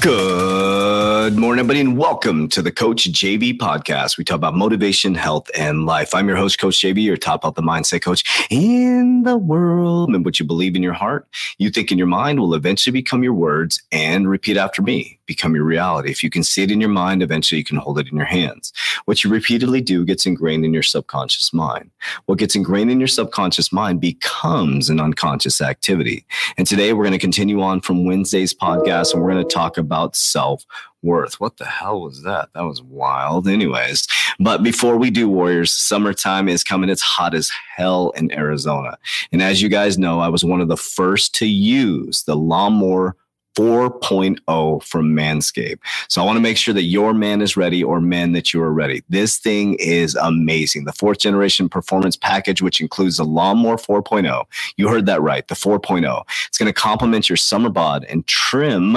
Good morning, everybody, and welcome to the Coach JV podcast. We talk about motivation, health, and life. I'm your host, Coach JV, your top health and mindset coach in the world. And what you believe in your heart, you think in your mind will eventually become your words and repeat after me, become your reality. If you can see it in your mind, eventually you can hold it in your hands. What you repeatedly do gets ingrained in your subconscious mind. What gets ingrained in your subconscious mind becomes an unconscious activity. And today we're going to continue on from Wednesday's podcast and we're going to talk about self worth. What the hell was that? That was wild. Anyways, but before we do Warriors, summertime is coming. It's hot as hell in Arizona. And as you guys know, I was one of the first to use the lawnmower 4.0 from Manscaped. So I want to make sure that your man is ready or men that you are ready. This thing is amazing. The fourth generation performance package, which includes the Lawnmower 4.0. You heard that right. The 4.0. It's going to complement your summer bod and trim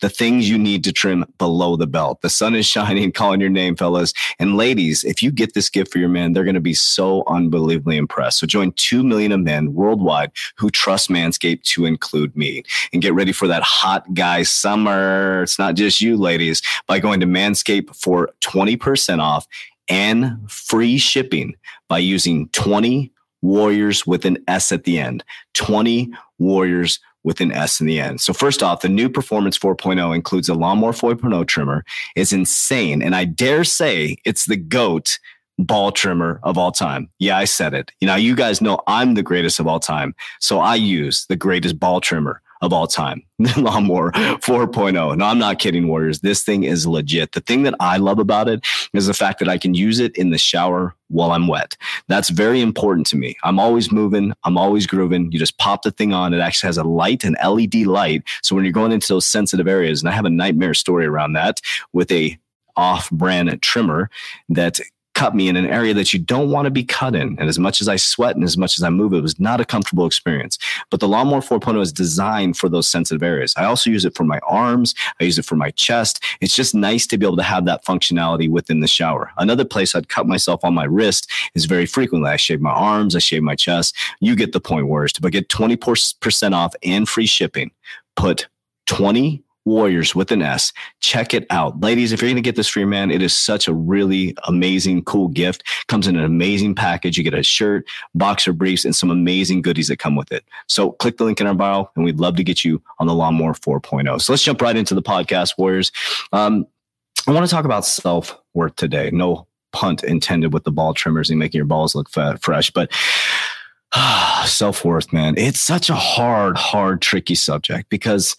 the things you need to trim below the belt. The sun is shining, calling your name, fellas. And ladies, if you get this gift for your men, they're going to be so unbelievably impressed. So join 2 million of men worldwide who trust Manscaped to include me and get ready for that hot guy summer. It's not just you, ladies, by going to Manscaped for 20% off and free shipping by using 20 warriors with an S at the end. 20 warriors with an S in the end. So first off, the new Performance 4.0 includes a Lawnmower 4.0 trimmer. It's insane. And I dare say it's the GOAT ball trimmer of all time. Yeah, I said it. You know, you guys know I'm the greatest of all time. So I use the greatest ball trimmer of all time, the Lawnmower 4.0. No, I'm not kidding, Warriors. This thing is legit. The thing that I love about it is the fact that I can use it in the shower while I'm wet. That's very important to me. I'm always moving, I'm always grooving. You just pop the thing on. It actually has a light, an LED light. So when you're going into those sensitive areas, and I have a nightmare story around that with a off brand trimmer that cut me in an area that you don't want to be cut in. And as much as I sweat and as much as I move, it was not a comfortable experience. But the Lawnmower 4.0 is designed for those sensitive areas. I also use it for my arms. I use it for my chest. It's just nice to be able to have that functionality within the shower. Another place I'd cut myself on my wrist is very frequently. I shave my arms, I shave my chest. You get the point, worst. But get 20% off and free shipping. Put 20 Warriors with an S. Check it out. Ladies, if you're going to get this for your man, it is such a really amazing, cool gift. Comes in an amazing package. You get a shirt, boxer briefs, and some amazing goodies that come with it. So click the link in our bio, and we'd love to get you on the Lawnmower 4.0. So let's jump right into the podcast, Warriors. Um, I want to talk about self worth today. No punt intended with the ball trimmers and making your balls look fat, fresh, but self worth, man, it's such a hard, hard, tricky subject because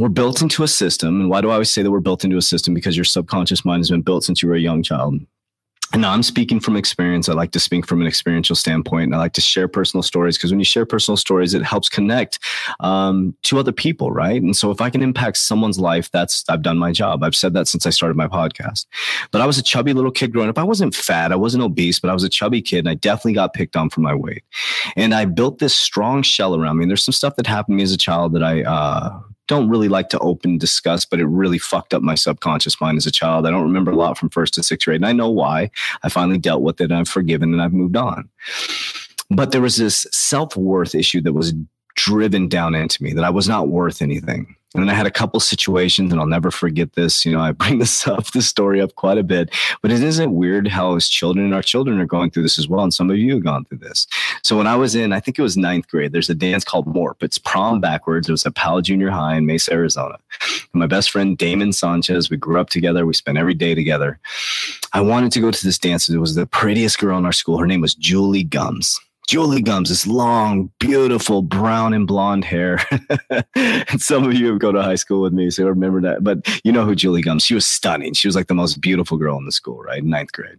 we're built into a system. And why do I always say that we're built into a system? Because your subconscious mind has been built since you were a young child. And now I'm speaking from experience. I like to speak from an experiential standpoint. And I like to share personal stories because when you share personal stories, it helps connect um, to other people, right? And so if I can impact someone's life, that's I've done my job. I've said that since I started my podcast. But I was a chubby little kid growing up. I wasn't fat, I wasn't obese, but I was a chubby kid, and I definitely got picked on for my weight. And I built this strong shell around me. And there's some stuff that happened to me as a child that I uh, don't really like to open discuss, but it really fucked up my subconscious mind as a child. I don't remember a lot from first to sixth grade. And I know why. I finally dealt with it and I've forgiven and I've moved on. But there was this self worth issue that was driven down into me that I was not worth anything. And then I had a couple situations, and I'll never forget this. You know, I bring this up, this story up quite a bit, but it isn't weird how as children and our children are going through this as well. And some of you have gone through this. So when I was in, I think it was ninth grade, there's a dance called Morp. It's prom backwards. It was at Powell Junior High in Mesa, Arizona. And my best friend, Damon Sanchez, we grew up together. We spent every day together. I wanted to go to this dance. It was the prettiest girl in our school. Her name was Julie Gums. Julie Gums, this long, beautiful brown and blonde hair. and some of you have gone to high school with me, so remember that. But you know who Julie Gums? She was stunning. She was like the most beautiful girl in the school, right? Ninth grade.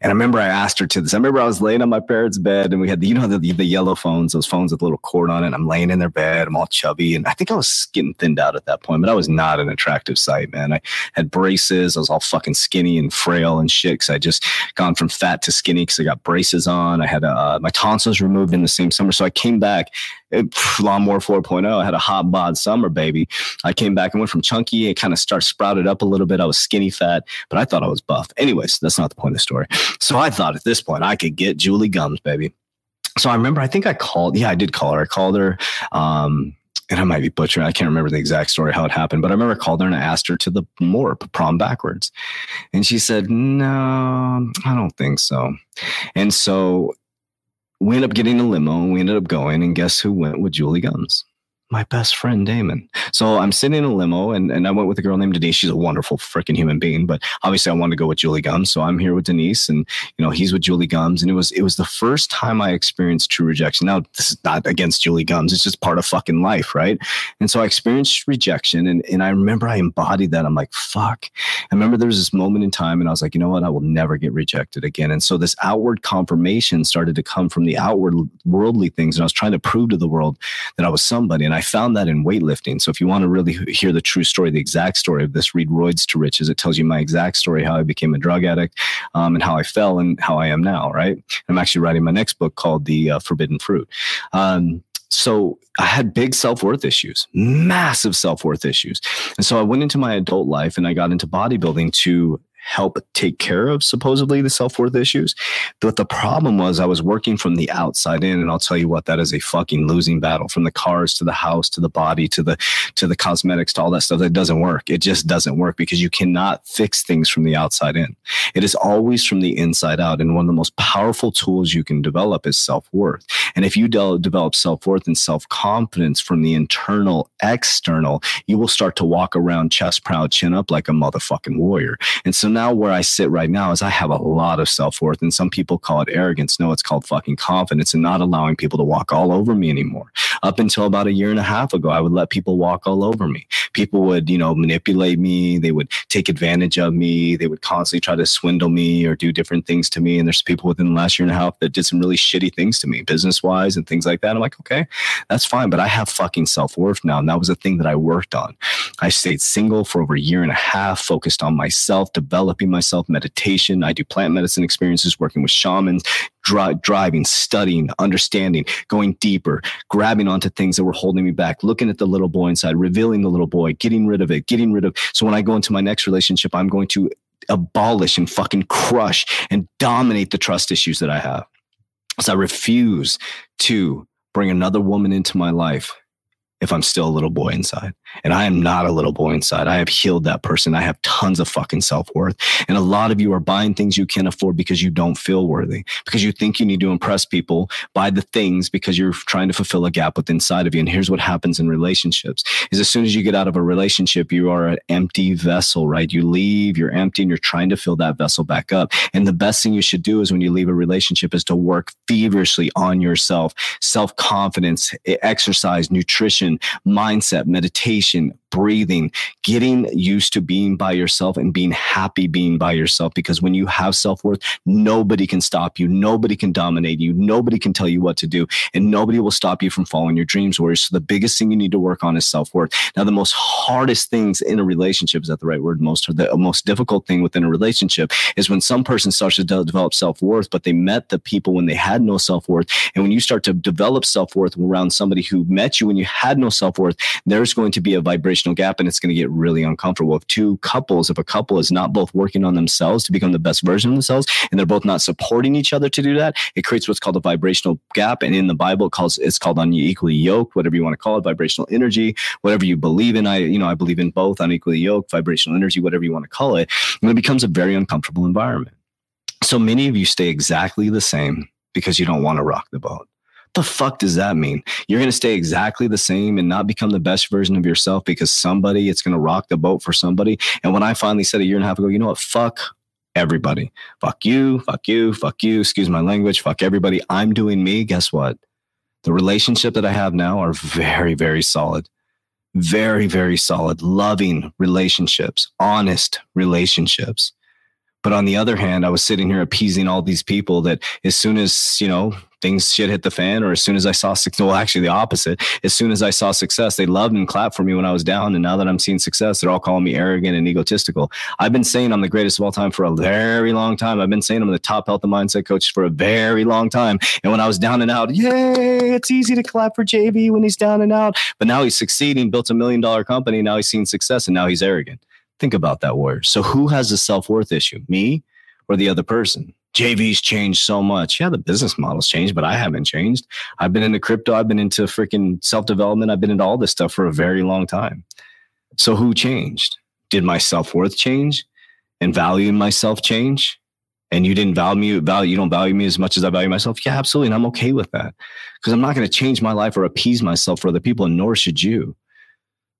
And I remember I asked her to this. I remember I was laying on my parents' bed and we had the, you know, the, the yellow phones, those phones with a little cord on it. I'm laying in their bed. I'm all chubby. And I think I was getting thinned out at that point, but I was not an attractive sight, man. I had braces. I was all fucking skinny and frail and shit. Cause I just gone from fat to skinny because I got braces on. I had uh, my tonsils removed in the same summer. So I came back lawnmower 4.0. I had a hot bod summer, baby. I came back and went from chunky it kind of started sprouted up a little bit. I was skinny fat, but I thought I was buff. Anyways, that's not the point of the story. So I thought at this point I could get Julie Gums, baby. So I remember, I think I called. Yeah, I did call her. I called her. Um, and I might be butchering. I can't remember the exact story how it happened, but I remember I called her and I asked her to the Morp prom backwards, and she said, "No, I don't think so." And so we ended up getting a limo and we ended up going. And guess who went with Julie Gums? My best friend Damon. So I'm sitting in a limo and, and I went with a girl named Denise. She's a wonderful freaking human being, but obviously I wanted to go with Julie Gums. So I'm here with Denise and you know, he's with Julie Gums. And it was it was the first time I experienced true rejection. Now this is not against Julie Gums, it's just part of fucking life, right? And so I experienced rejection and, and I remember I embodied that. I'm like, fuck. I remember there was this moment in time and I was like, you know what, I will never get rejected again. And so this outward confirmation started to come from the outward worldly things. And I was trying to prove to the world that I was somebody. And I found that in weightlifting. So if you want to really hear the true story, the exact story of this, read Roids to Riches. It tells you my exact story, how I became a drug addict, um, and how I fell, and how I am now. Right. I'm actually writing my next book called The uh, Forbidden Fruit. Um, so I had big self worth issues, massive self worth issues. And so I went into my adult life and I got into bodybuilding to help take care of supposedly the self worth issues. But the problem was I was working from the outside in, and I'll tell you what, that is a fucking losing battle. From the cars to the house to the body to the to the cosmetics to all that stuff, that doesn't work. It just doesn't work because you cannot fix things from the outside in. It is always from the inside out. And one of the most powerful tools you can develop is self worth. And if you de- develop self worth and self confidence from the internal external, you will start to walk around chest proud, chin up like a motherfucking warrior. And so now where I sit right now is I have a lot of self worth, and some people call it arrogance. No, it's called fucking confidence and not allowing people to walk all over me anymore. Up until about a year and a half ago, I would let people walk all over me. People would, you know, manipulate me. They would take advantage of me. They would constantly try to swindle me or do different things to me. And there's people within the last year and a half that did some really shitty things to me, business wise and things like that. I'm like, okay, that's fine. But I have fucking self worth now. And that was a thing that I worked on. I stayed single for over a year and a half, focused on myself, developed developing myself, meditation. I do plant medicine experiences, working with shamans, dri- driving, studying, understanding, going deeper, grabbing onto things that were holding me back, looking at the little boy inside, revealing the little boy, getting rid of it, getting rid of. So when I go into my next relationship, I'm going to abolish and fucking crush and dominate the trust issues that I have. So I refuse to bring another woman into my life if I'm still a little boy inside. And I am not a little boy inside. I have healed that person. I have tons of fucking self worth. And a lot of you are buying things you can't afford because you don't feel worthy, because you think you need to impress people, by the things because you're trying to fulfill a gap within inside of you. And here's what happens in relationships is as soon as you get out of a relationship, you are an empty vessel, right? You leave, you're empty and you're trying to fill that vessel back up. And the best thing you should do is when you leave a relationship is to work feverishly on yourself, self confidence, exercise, nutrition, mindset, meditation breathing, getting used to being by yourself and being happy being by yourself. Because when you have self worth, nobody can stop you. Nobody can dominate you. Nobody can tell you what to do. And nobody will stop you from following your dreams. Whereas so the biggest thing you need to work on is self worth. Now, the most hardest things in a relationship is that the right word? Most, the most difficult thing within a relationship is when some person starts to develop self worth, but they met the people when they had no self worth. And when you start to develop self worth around somebody who met you when you had no self worth, there's going to be a vibrational gap and it's going to get really uncomfortable. If two couples, if a couple is not both working on themselves to become the best version of themselves and they're both not supporting each other to do that, it creates what's called a vibrational gap. And in the Bible, it calls it's called unequally yoked, whatever you want to call it, vibrational energy, whatever you believe in. I, you know, I believe in both unequally yoked, vibrational energy, whatever you want to call it. And it becomes a very uncomfortable environment. So many of you stay exactly the same because you don't want to rock the boat the fuck does that mean? You're going to stay exactly the same and not become the best version of yourself because somebody, it's going to rock the boat for somebody. And when I finally said a year and a half ago, you know what? Fuck everybody. Fuck you, fuck you, fuck you. Excuse my language. Fuck everybody. I'm doing me. Guess what? The relationship that I have now are very, very solid. Very, very solid, loving relationships, honest relationships But on the other hand, I was sitting here appeasing all these people that as soon as, you know, things shit hit the fan, or as soon as I saw success, well, actually the opposite. As soon as I saw success, they loved and clapped for me when I was down. And now that I'm seeing success, they're all calling me arrogant and egotistical. I've been saying I'm the greatest of all time for a very long time. I've been saying I'm the top health and mindset coach for a very long time. And when I was down and out, yay, it's easy to clap for JV when he's down and out. But now he's succeeding, built a million dollar company. Now he's seen success and now he's arrogant. Think about that, Warrior. So who has the self worth issue, me or the other person? JV's changed so much. Yeah, the business model's changed, but I haven't changed. I've been into crypto. I've been into freaking self development. I've been into all this stuff for a very long time. So who changed? Did my self worth change and valuing myself change? And you didn't value me, value you don't value me as much as I value myself. Yeah, absolutely, and I'm okay with that because I'm not going to change my life or appease myself for other people, and nor should you.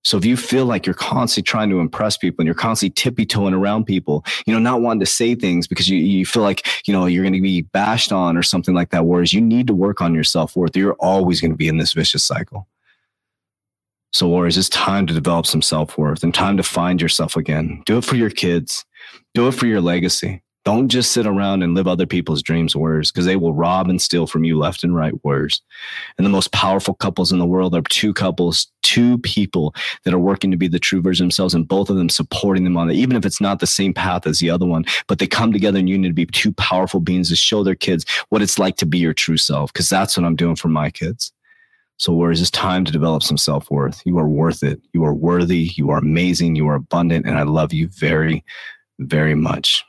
So if you feel like you're constantly trying to impress people and you're constantly tippy toeing around people, you know, not wanting to say things because you, you feel like, you know, you're going to be bashed on or something like that. Whereas you need to work on your self worth. You're always going to be in this vicious cycle. So, Warriors, it's time to develop some self worth and time to find yourself again. Do it for your kids, do it for your legacy. Don't just sit around and live other people's dreams, warriors, because they will rob and steal from you left and right, warriors. And the most powerful couples in the world are two couples, two people that are working to be the true version themselves, and both of them supporting them on it, even if it's not the same path as the other one. But they come together in union to be two powerful beings to show their kids what it's like to be your true self, because that's what I'm doing for my kids. So, warriors, it's time to develop some self worth. You are worth it. You are worthy. You are amazing. You are abundant. And I love you very, very much.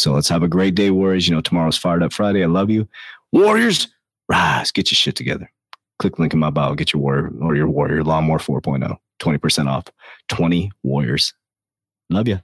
So let's have a great day, Warriors. You know, tomorrow's Fired Up Friday. I love you. Warriors, rise, get your shit together. Click link in my bio, get your warrior or your warrior lawnmower 4.0, 20% off. 20 warriors. Love you.